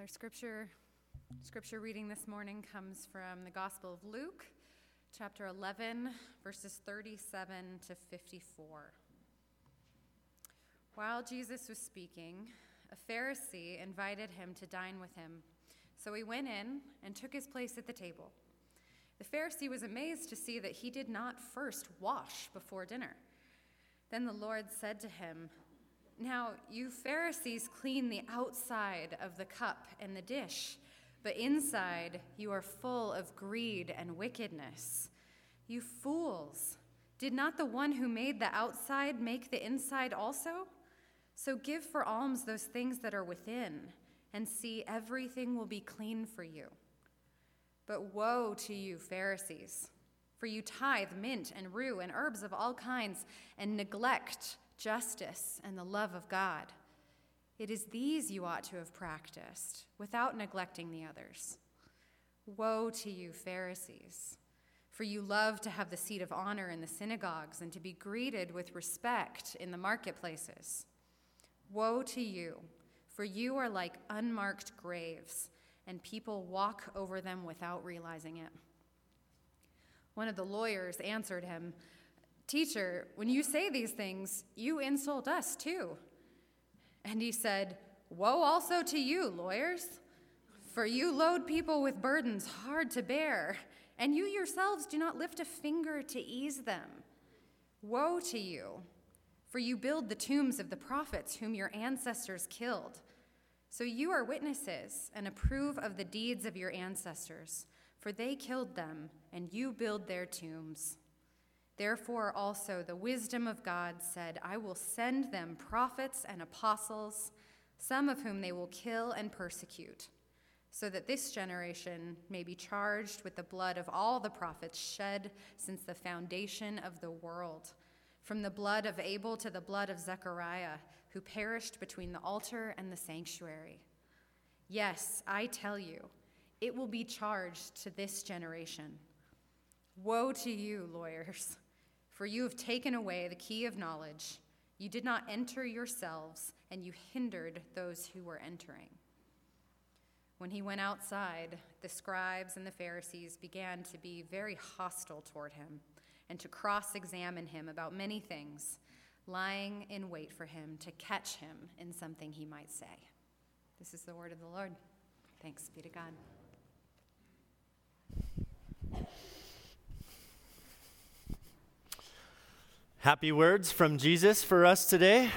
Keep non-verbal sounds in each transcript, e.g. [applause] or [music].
Our scripture scripture reading this morning comes from the Gospel of Luke, chapter 11, verses 37 to 54. While Jesus was speaking, a Pharisee invited him to dine with him. So he went in and took his place at the table. The Pharisee was amazed to see that he did not first wash before dinner. Then the Lord said to him, now, you Pharisees clean the outside of the cup and the dish, but inside you are full of greed and wickedness. You fools! Did not the one who made the outside make the inside also? So give for alms those things that are within, and see everything will be clean for you. But woe to you, Pharisees! For you tithe mint and rue and herbs of all kinds, and neglect justice, and the love of God. It is these you ought to have practiced without neglecting the others. Woe to you, Pharisees, for you love to have the seat of honor in the synagogues and to be greeted with respect in the marketplaces. Woe to you, for you are like unmarked graves, and people walk over them without realizing it. One of the lawyers answered him, Teacher, when you say these things, you insult us too. And he said, Woe also to you, lawyers, for you load people with burdens hard to bear, and you yourselves do not lift a finger to ease them. Woe to you, for you build the tombs of the prophets whom your ancestors killed. So you are witnesses and approve of the deeds of your ancestors, for they killed them, and you build their tombs. Therefore, also the wisdom of God said, I will send them prophets and apostles, some of whom they will kill and persecute, so that this generation may be charged with the blood of all the prophets shed since the foundation of the world, from the blood of Abel to the blood of Zechariah, who perished between the altar and the sanctuary. Yes, I tell you, it will be charged to this generation. Woe to you, lawyers! For you have taken away the key of knowledge. You did not enter yourselves, and you hindered those who were entering. When he went outside, the scribes and the Pharisees began to be very hostile toward him and to cross examine him about many things, lying in wait for him to catch him in something he might say. This is the word of the Lord. Thanks be to God. Happy words from Jesus for us today.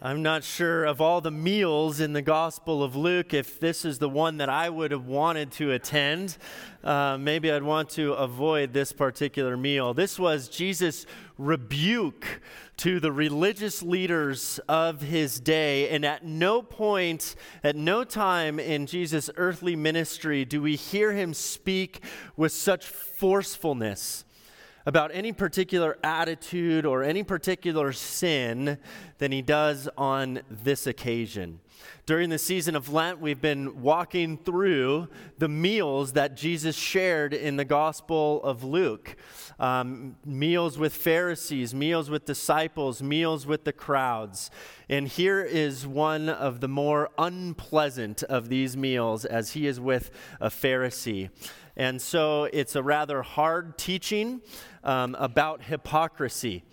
I'm not sure of all the meals in the Gospel of Luke if this is the one that I would have wanted to attend. Uh, maybe I'd want to avoid this particular meal. This was Jesus' rebuke to the religious leaders of his day. And at no point, at no time in Jesus' earthly ministry do we hear him speak with such forcefulness about any particular attitude or any particular sin than he does on this occasion. During the season of Lent, we've been walking through the meals that Jesus shared in the Gospel of Luke um, meals with Pharisees, meals with disciples, meals with the crowds. And here is one of the more unpleasant of these meals as he is with a Pharisee. And so it's a rather hard teaching um, about hypocrisy.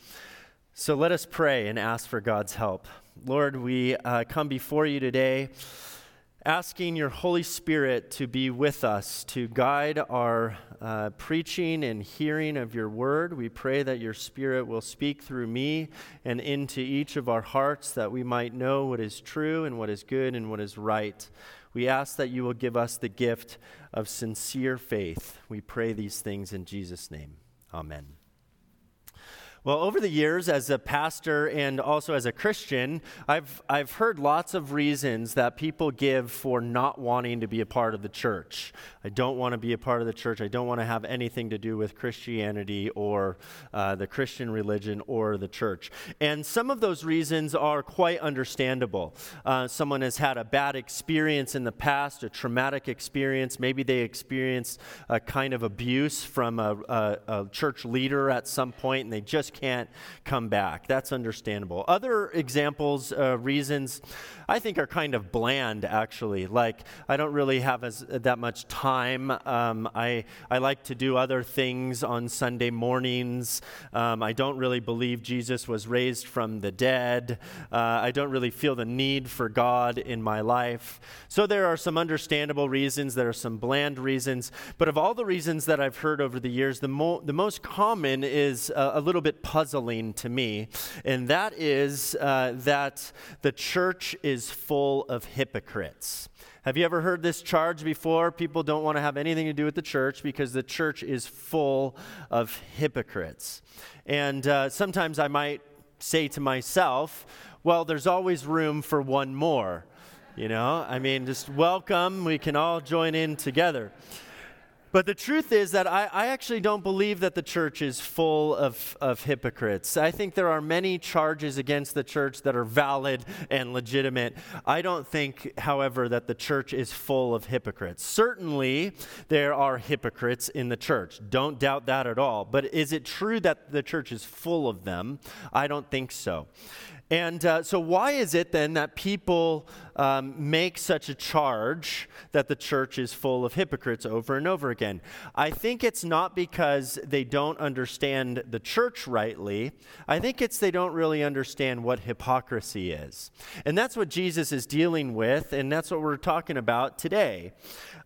So let us pray and ask for God's help. Lord, we uh, come before you today asking your Holy Spirit to be with us, to guide our uh, preaching and hearing of your word. We pray that your Spirit will speak through me and into each of our hearts that we might know what is true and what is good and what is right. We ask that you will give us the gift of sincere faith. We pray these things in Jesus' name. Amen. Well, over the years, as a pastor and also as a Christian, I've, I've heard lots of reasons that people give for not wanting to be a part of the church. I don't want to be a part of the church. I don't want to have anything to do with Christianity or uh, the Christian religion or the church. And some of those reasons are quite understandable. Uh, someone has had a bad experience in the past, a traumatic experience. Maybe they experienced a kind of abuse from a, a, a church leader at some point and they just can't come back. That's understandable. Other examples, uh, reasons, I think are kind of bland, actually. Like, I don't really have as, that much time. Um, I, I like to do other things on Sunday mornings. Um, I don't really believe Jesus was raised from the dead. Uh, I don't really feel the need for God in my life. So there are some understandable reasons, there are some bland reasons. But of all the reasons that I've heard over the years, the, mo- the most common is uh, a little bit puzzling to me, and that is uh, that the church is full of hypocrites. Have you ever heard this charge before? People don't want to have anything to do with the church because the church is full of hypocrites. And uh, sometimes I might say to myself, well, there's always room for one more. You know, I mean, just welcome. We can all join in together. But the truth is that I, I, actually don't believe that the church is full of, of hypocrites. I think there are many charges against the church that are valid and legitimate. I don't think, however, that the church is full of hypocrites. Certainly, there are hypocrites in the church. Don't doubt that at all. But is it true that the church is full of them? I don't think so. And uh, so, why is it then that people um, make such a charge that the church is full of hypocrites over and over again? I think it's not because they don't understand the church rightly. I think it's they don't really understand what hypocrisy is. And that's what Jesus is dealing with, and that's what we're talking about today.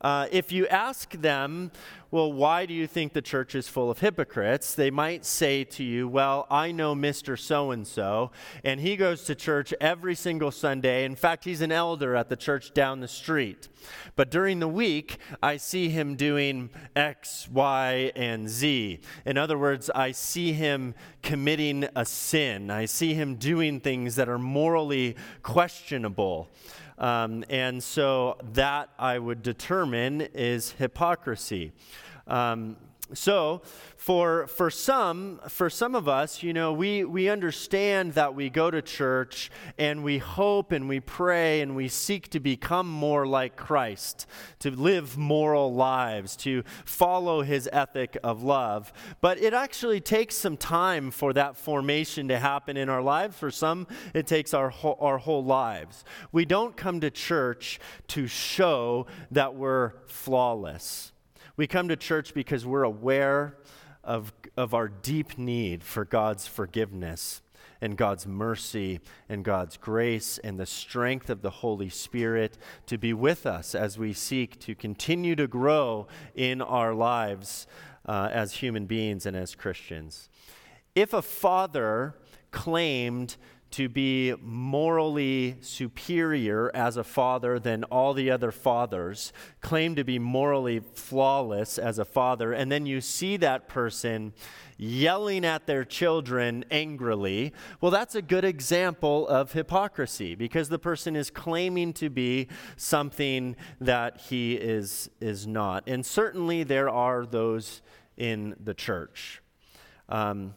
Uh, if you ask them, well, why do you think the church is full of hypocrites? They might say to you, well, I know Mr. So and so, and he goes to church every single Sunday. In fact, he's an elder at the church down the street. But during the week, I see him doing X, Y, and Z. In other words, I see him committing a sin. I see him doing things that are morally questionable. Um, and so that I would determine is hypocrisy. Um, so for for some for some of us you know we we understand that we go to church and we hope and we pray and we seek to become more like Christ to live moral lives to follow his ethic of love. But it actually takes some time for that formation to happen in our lives. For some it takes our whole, our whole lives. We don't come to church to show that we're flawless we come to church because we're aware of, of our deep need for God's forgiveness and God's mercy and God's grace and the strength of the Holy Spirit to be with us as we seek to continue to grow in our lives uh, as human beings and as Christians. If a father claimed to be morally superior as a father than all the other fathers, claim to be morally flawless as a father, and then you see that person yelling at their children angrily, well, that's a good example of hypocrisy because the person is claiming to be something that he is, is not. And certainly there are those in the church. Um,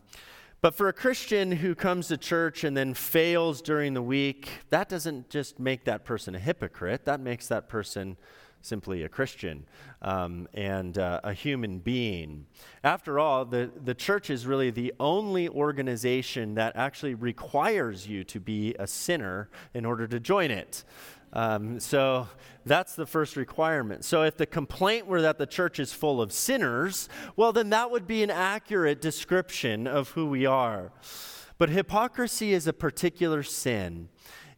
but for a Christian who comes to church and then fails during the week, that doesn't just make that person a hypocrite. That makes that person simply a Christian um, and uh, a human being. After all, the, the church is really the only organization that actually requires you to be a sinner in order to join it. Um, so that's the first requirement. So if the complaint were that the church is full of sinners, well, then that would be an accurate description of who we are. But hypocrisy is a particular sin.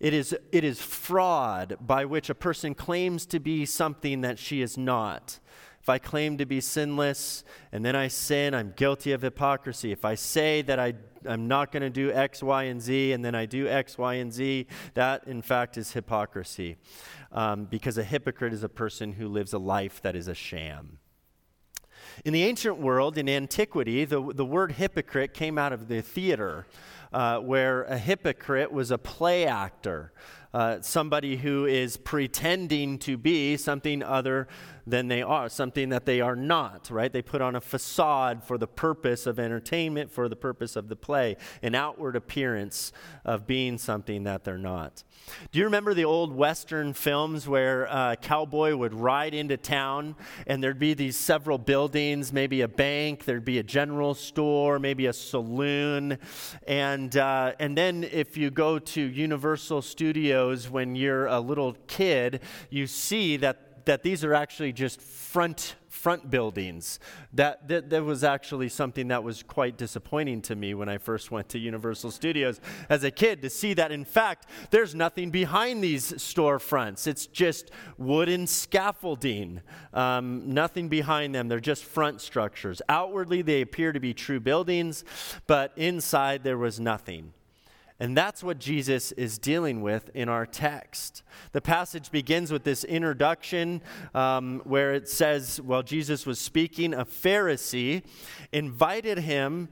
It is, it is fraud by which a person claims to be something that she is not. If I claim to be sinless and then I sin, I'm guilty of hypocrisy. If I say that I, I'm not going to do X, Y, and Z and then I do X, Y, and Z, that in fact is hypocrisy. Um, because a hypocrite is a person who lives a life that is a sham. In the ancient world, in antiquity, the, the word hypocrite came out of the theater, uh, where a hypocrite was a play actor. uh, somebody who is pretending to be something other than they are, something that they are not, right? They put on a facade for the purpose of entertainment, for the purpose of the play, an outward appearance of being something that they're not. Do you remember the old Western films where a cowboy would ride into town and there'd be these several buildings, maybe a bank, there'd be a general store, maybe a saloon, and uh, and then if you go to Universal Studios when you're a little kid, you see that that these are actually just front front buildings. That, that, that was actually something that was quite disappointing to me when I first went to Universal Studios as a kid to see that, in fact, there's nothing behind these storefronts. It's just wooden scaffolding, um, nothing behind them. They're just front structures. Outwardly, they appear to be true buildings, but inside, there was nothing. And that's what Jesus is dealing with in our text. The passage begins with this introduction um, where it says, While Jesus was speaking, a Pharisee invited him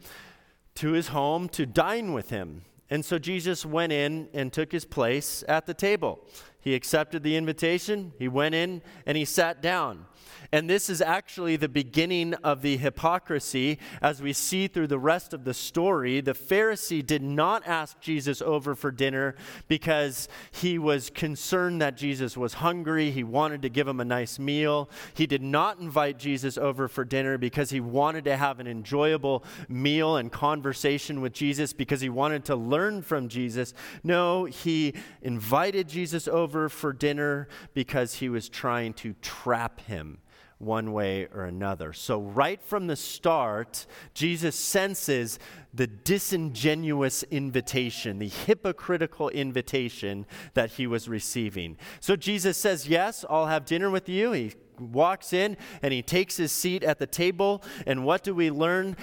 to his home to dine with him. And so Jesus went in and took his place at the table. He accepted the invitation, he went in, and he sat down. And this is actually the beginning of the hypocrisy as we see through the rest of the story. The Pharisee did not ask Jesus over for dinner because he was concerned that Jesus was hungry. He wanted to give him a nice meal. He did not invite Jesus over for dinner because he wanted to have an enjoyable meal and conversation with Jesus because he wanted to learn from Jesus. No, he invited Jesus over for dinner because he was trying to trap him one way or another. So, right from the start, Jesus senses the disingenuous invitation, the hypocritical invitation that he was receiving. So, Jesus says, Yes, I'll have dinner with you. He walks in and he takes his seat at the table. And what do we learn?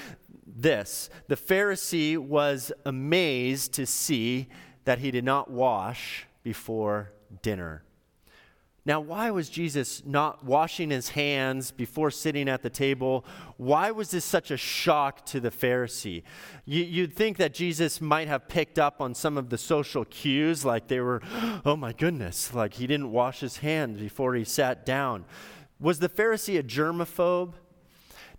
This the Pharisee was amazed to see that he did not wash before dinner. Now, why was Jesus not washing his hands before sitting at the table? Why was this such a shock to the Pharisee? You, would think that Jesus might have picked up on some of the social cues, like they were, oh my goodness, like he didn't wash his hands before he sat down. Was the Pharisee a germaphobe?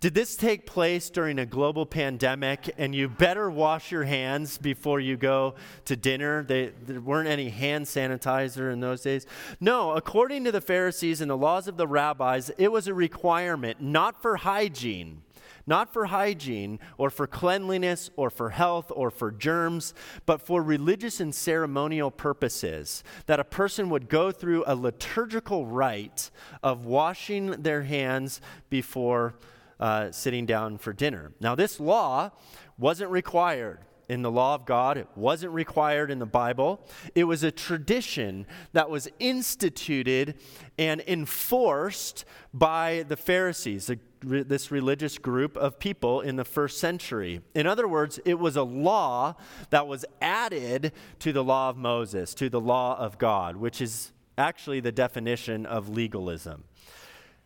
Did this take place during a global pandemic and you better wash your hands before you go to dinner? They, there weren't any hand sanitizer in those days. No, according to the Pharisees and the laws of the rabbis, it was a requirement, not for hygiene. Not for hygiene or for cleanliness or for health or for germs, but for religious and ceremonial purposes. That a person would go through a liturgical rite of washing their hands before uh, sitting down for dinner. Now, this law wasn't required in the law of God, it wasn't required in the Bible. It was a tradition that was instituted and enforced by the Pharisees, re, this religious group of people in the first century. In other words, it was a law that was added to the law of Moses, to the law of God, which is actually the definition of legalism.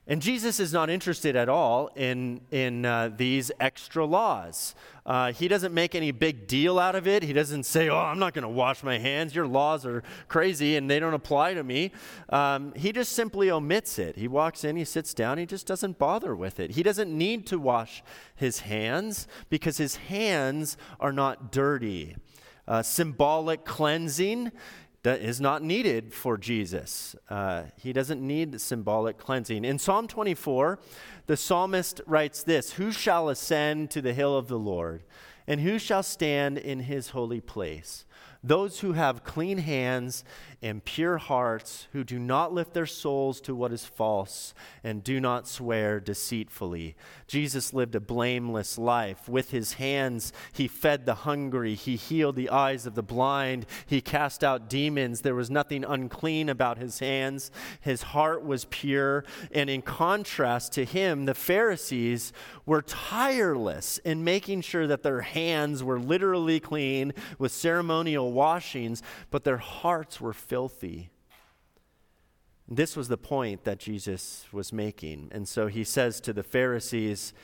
And Jesus is not interested at all in, in uh, these extra laws. Uh, he doesn't make any big deal out of it. He doesn't say, Oh, I'm not going to wash my hands. Your laws are crazy and they don't apply to me. Um, he just simply omits it. He walks in, he sits down, he just doesn't bother with it. He doesn't need to wash his hands because his hands are not dirty. Uh, symbolic cleansing is not needed for Jesus. Uh, he doesn't need symbolic cleansing. In Psalm 24, the psalmist writes this Who shall ascend to the hill of the Lord? And who shall stand in his holy place? Those who have clean hands and pure hearts, who do not lift their souls to what is false and do not swear deceitfully. Jesus lived a blameless life. With his hands, he fed the hungry, he healed the eyes of the blind, he cast out demons. There was nothing unclean about his hands. His heart was pure. And in contrast to him, the Pharisees were tireless in making sure that their hands were literally clean with ceremonial washings, but their hearts were filled filthy. This was the point that Jesus was making. And so he says to the Pharisees,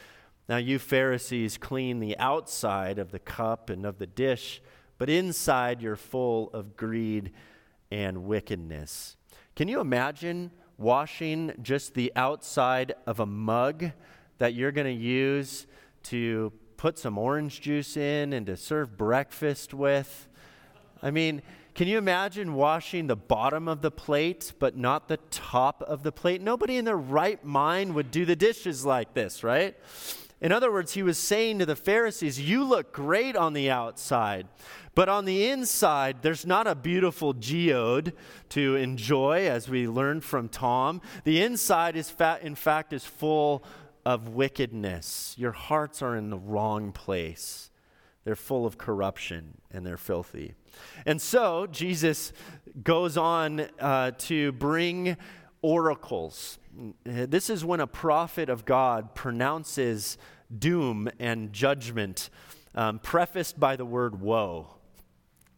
Now you Pharisees clean the outside of the cup and of the dish, but inside you're full of greed and wickedness. Can you imagine washing just the outside of a mug that you're going to use to put some orange juice in and to serve breakfast with? I mean, can you imagine washing the bottom of the plate, but not the top of the plate? Nobody in their right mind would do the dishes like this, right? In other words, he was saying to the Pharisees, You look great on the outside, but on the inside, there's not a beautiful geode to enjoy, as we learned from Tom. The inside, is fat, in fact, is full of wickedness. Your hearts are in the wrong place, they're full of corruption and they're filthy. And so, Jesus goes on uh, to bring oracles this is when a prophet of God pronounces doom and judgment, um, prefaced by the word woe.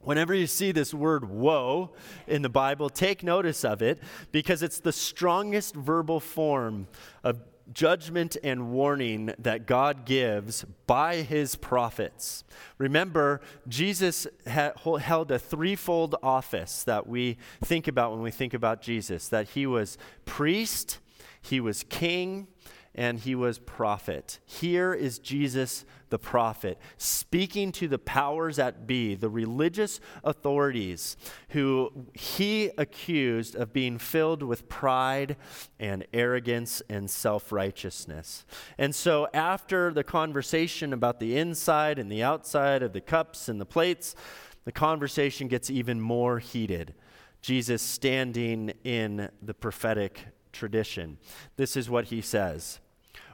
Whenever you see this word woe in the Bible, take notice of it because it's the strongest verbal form of judgment and warning that God gives by his prophets. Remember, Jesus held a threefold office that we think about when we think about Jesus that he was priest, he was king, and he was prophet. Here is Jesus the prophet speaking to the powers that be, the religious authorities who he accused of being filled with pride and arrogance and self righteousness. And so, after the conversation about the inside and the outside of the cups and the plates, the conversation gets even more heated. Jesus standing in the prophetic tradition. This is what he says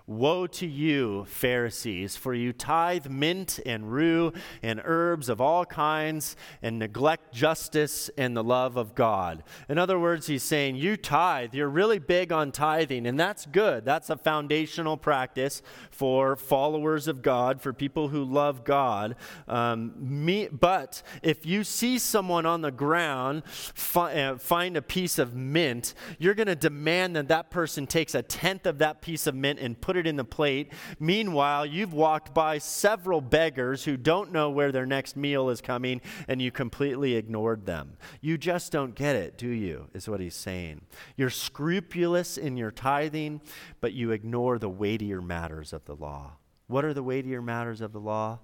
Woe to you, Pharisees, for you tithe mint and rue and herbs of all kinds and neglect justice and the love of God. In other words, he's saying, You tithe, you're really big on tithing, and that's good. That's a foundational practice for followers of God, for people who love God. Um, me, but if you see someone on the ground fi- uh, find a piece of mint, you're going to demand that that person takes a tenth of that piece of mint and put it in the plate. Meanwhile, you've walked by several beggars who don't know where their next meal is coming, and you completely ignored them. You just don't get it, do you? Is what he's saying. You're scrupulous in your tithing, but you ignore the weightier matters of the law. What are the weightier matters of the law?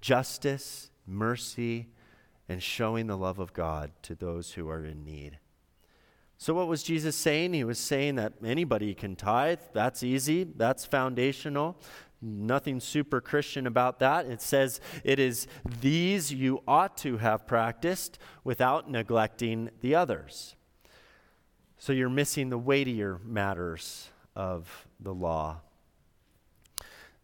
Justice, mercy, and showing the love of God to those who are in need. So, what was Jesus saying? He was saying that anybody can tithe. That's easy, that's foundational. Nothing super Christian about that. It says it is these you ought to have practiced without neglecting the others. So, you're missing the weightier matters of the law.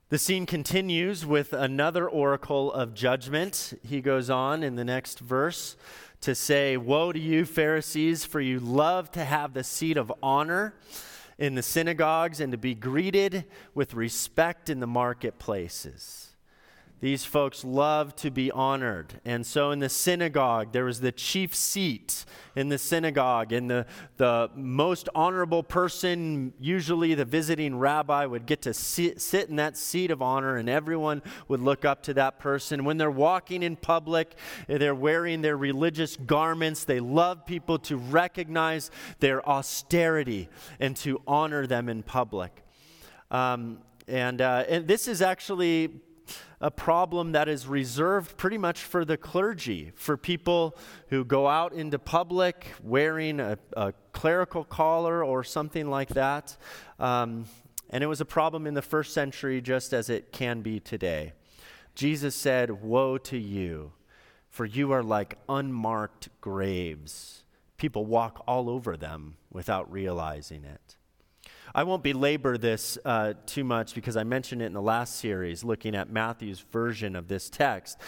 The scene continues with another oracle of judgment. He goes on in the next verse to say, Woe to you, Pharisees, for you love to have the seat of honor in the synagogues and to be greeted with respect in the marketplaces. These folks love to be honored. And so in the synagogue, there was the chief seat in the synagogue, and the, the most honorable person, usually the visiting rabbi, would get to sit, sit in that seat of honor, and everyone would look up to that person. When they're walking in public, they're wearing their religious garments. They love people to recognize their austerity and to honor them in public. Um, and, uh, and this is actually a problem that is reserved pretty much for the clergy, for people who go out into public wearing a, a clerical collar or something like that. Um, and it was a problem in the first century just as it can be today. Jesus said, Woe to you, for you are like unmarked graves. People walk all over them without realizing it. I won't belabor this uh, too much because I mentioned it in the last series, looking at Matthew's version of this text.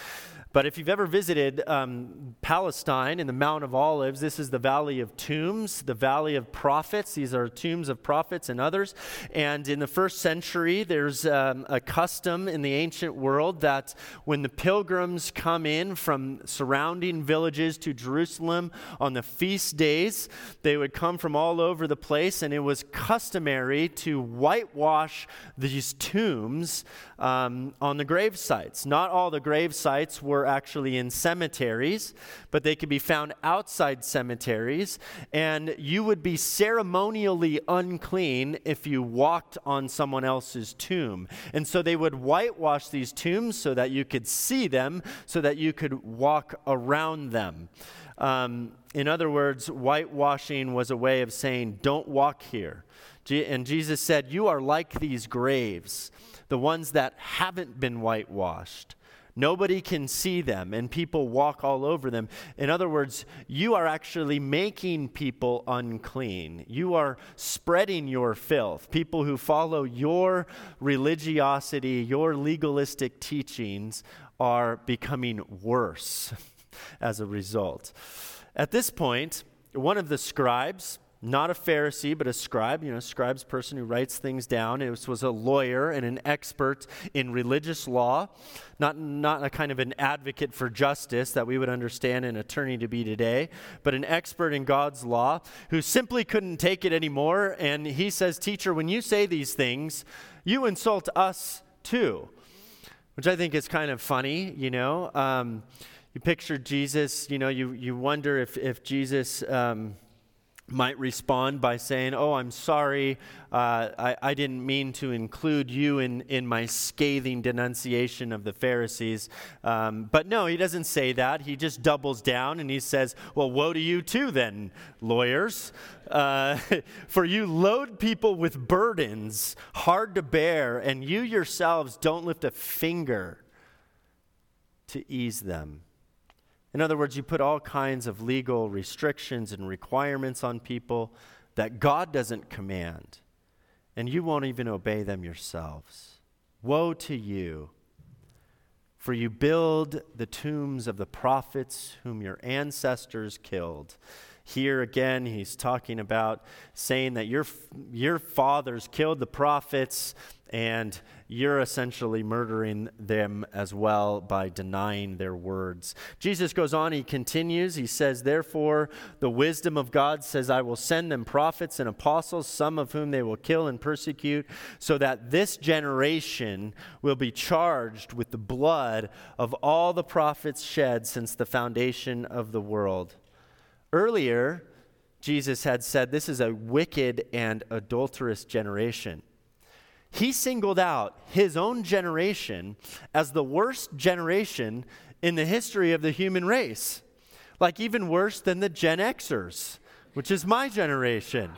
But if you've ever visited um, Palestine in the Mount of Olives, this is the Valley of Tombs, the Valley of Prophets. These are tombs of prophets and others. And in the first century, there's um, a custom in the ancient world that when the pilgrims come in from surrounding villages to Jerusalem on the feast days, they would come from all over the place, and it was customary to whitewash these tombs um, on the grave sites. Not all the grave sites were actually in cemeteries, but they could be found outside cemeteries, and you would be ceremonially unclean if you walked on someone else's tomb. And so they would whitewash these tombs so that you could see them, so that you could walk around them. Um, in other words, whitewashing was a way of saying, don't walk here. And Jesus said, You are like these graves, the ones that haven't been whitewashed. Nobody can see them, and people walk all over them. In other words, you are actually making people unclean. You are spreading your filth. People who follow your religiosity, your legalistic teachings, are becoming worse [laughs] as a result. At this point, one of the scribes, not a Pharisee, but a scribe, you know, scribe's person who writes things down. It was a lawyer and an expert in religious law, not, not a kind of an advocate for justice that we would understand an attorney to be today, but an expert in God's law who simply couldn't take it anymore. And he says, Teacher, when you say these things, you insult us too, which I think is kind of funny, you know. Um, you picture Jesus, you know, you, you wonder if, if Jesus um, might respond by saying, Oh, I'm sorry, uh, I, I didn't mean to include you in, in my scathing denunciation of the Pharisees. Um, but no, he doesn't say that. He just doubles down and he says, Well, woe to you too, then, lawyers. Uh, [laughs] for you load people with burdens hard to bear, and you yourselves don't lift a finger to ease them. In other words, you put all kinds of legal restrictions and requirements on people that God doesn't command, and you won't even obey them yourselves. Woe to you! For you build the tombs of the prophets whom your ancestors killed. Here again, he's talking about saying that your, your fathers killed the prophets and you're essentially murdering them as well by denying their words. Jesus goes on, he continues, he says, Therefore, the wisdom of God says, I will send them prophets and apostles, some of whom they will kill and persecute, so that this generation will be charged with the blood of all the prophets shed since the foundation of the world. Earlier, Jesus had said, This is a wicked and adulterous generation he singled out his own generation as the worst generation in the history of the human race. Like, even worse than the Gen Xers, which is my generation.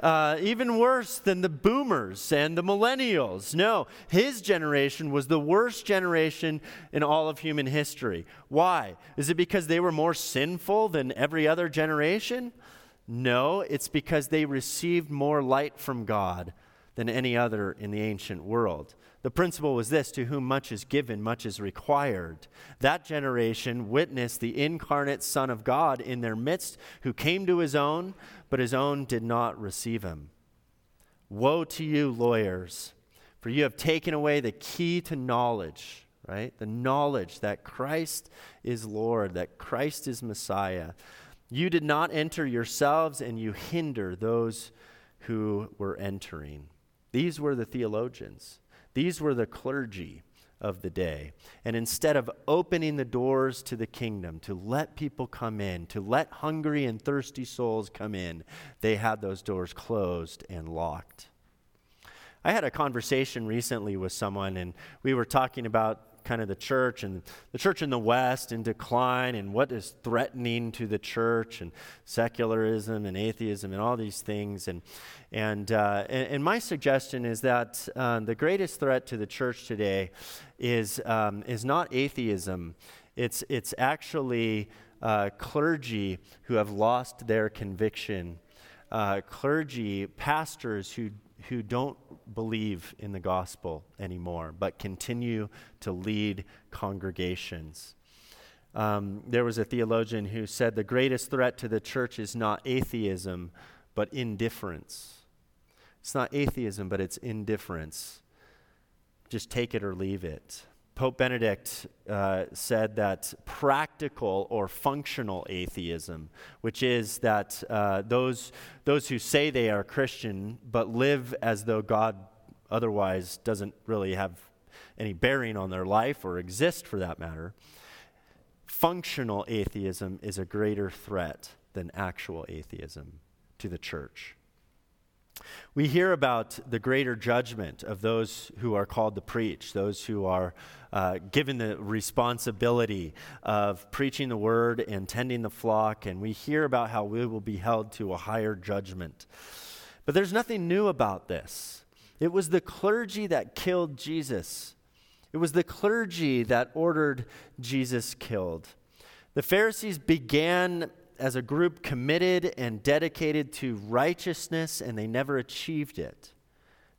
Uh, even worse than the boomers and the millennials. No, his generation was the worst generation in all of human history. Why? Is it because they were more sinful than every other generation? No, it's because they received more light from God than any other in the ancient world. The principle was this to whom much is given, much is required. That generation witnessed the incarnate Son of God in their midst, who came to his own, but his own did not receive him. Woe to you, lawyers, for you have taken away the key to knowledge, right? The knowledge that Christ is Lord, that Christ is Messiah. You did not enter yourselves, and you hinder those who were entering. These were the theologians, these were the clergy of the day. And instead of opening the doors to the kingdom, to let people come in, to let hungry and thirsty souls come in, they had those doors closed and locked. I had a conversation recently with someone, and we were talking about kind of the church and the church in the West in decline and what is threatening to the church and secularism and atheism and all these things. And, and, uh, and, and, my suggestion is that uh, the greatest threat to the church today is, um, is not atheism, it's, it's actually uh, clergy who have lost their conviction. Uh, clergy, pastors who who don't believe in the gospel anymore, but continue to lead congregations. Um, there was a theologian who said the greatest threat to the church is not atheism, but indifference. It's not atheism, but it's indifference. Just take it or leave it. Pope Benedict uh, said that practical or functional atheism, which is that uh, those, those who say they are Christian but live as though God otherwise doesn't really have any bearing on their life or exist for that matter, functional atheism is a greater threat than actual atheism to the church. We hear about the greater judgment of those who are called to preach, those who are uh, given the responsibility of preaching the word and tending the flock, and we hear about how we will be held to a higher judgment. But there's nothing new about this. It was the clergy that killed Jesus, it was the clergy that ordered Jesus killed. The Pharisees began as a group committed and dedicated to righteousness, and they never achieved it.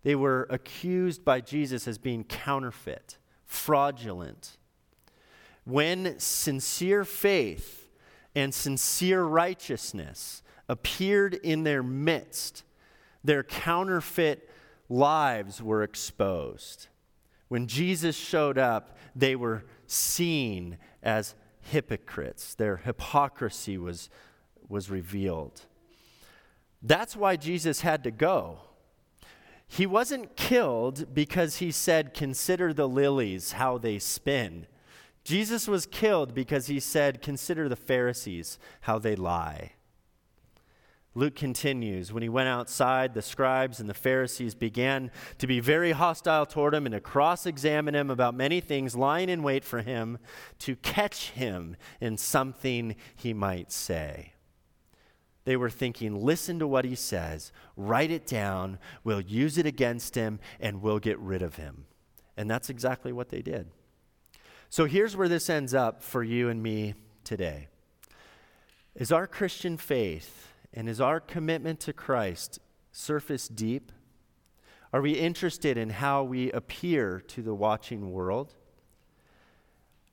They were accused by Jesus as being counterfeit, fraudulent. When sincere faith and sincere righteousness appeared in their midst, their counterfeit lives were exposed. When Jesus showed up, they were seen as hypocrites. Their hypocrisy was, was revealed. That's why Jesus had to go. He wasn't killed because he said, Consider the lilies, how they spin. Jesus was killed because he said, Consider the Pharisees, how they lie. Luke continues When he went outside, the scribes and the Pharisees began to be very hostile toward him and to cross examine him about many things, lying in wait for him to catch him in something he might say. They were thinking, listen to what he says, write it down, we'll use it against him, and we'll get rid of him. And that's exactly what they did. So here's where this ends up for you and me today. Is our Christian faith and is our commitment to Christ surface deep? Are we interested in how we appear to the watching world?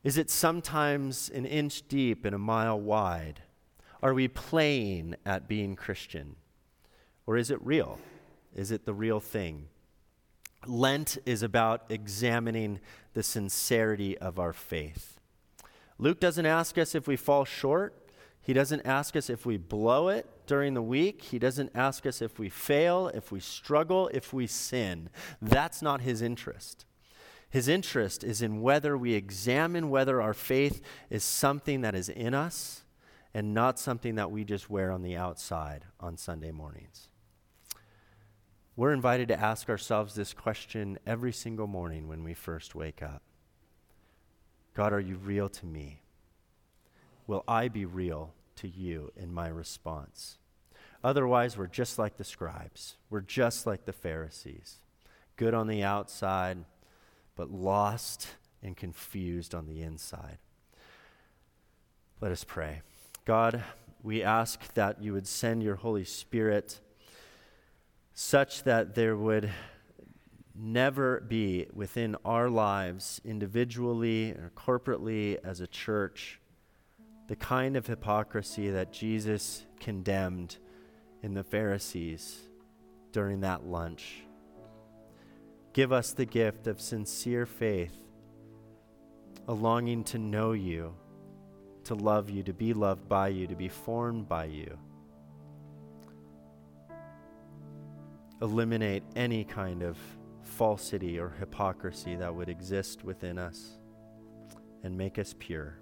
Is it sometimes an inch deep and a mile wide? Are we playing at being Christian? Or is it real? Is it the real thing? Lent is about examining the sincerity of our faith. Luke doesn't ask us if we fall short. He doesn't ask us if we blow it during the week. He doesn't ask us if we fail, if we struggle, if we sin. That's not his interest. His interest is in whether we examine whether our faith is something that is in us and not something that we just wear on the outside on Sunday mornings. We're invited to ask ourselves this question every single morning when we first wake up God, are you real to me? Will I be real to you in my response? Otherwise, we're just like the scribes. We're just like the Pharisees. Good on the outside, but lost and confused on the inside. Let us pray. God, we ask that you would send your Holy Spirit such that there would never be within our lives, individually or corporately as a church, the kind of hypocrisy that Jesus condemned in the Pharisees during that lunch. Give us the gift of sincere faith, a longing to know you, to love you, to be loved by you, to be formed by you. Eliminate any kind of falsity or hypocrisy that would exist within us and make us pure.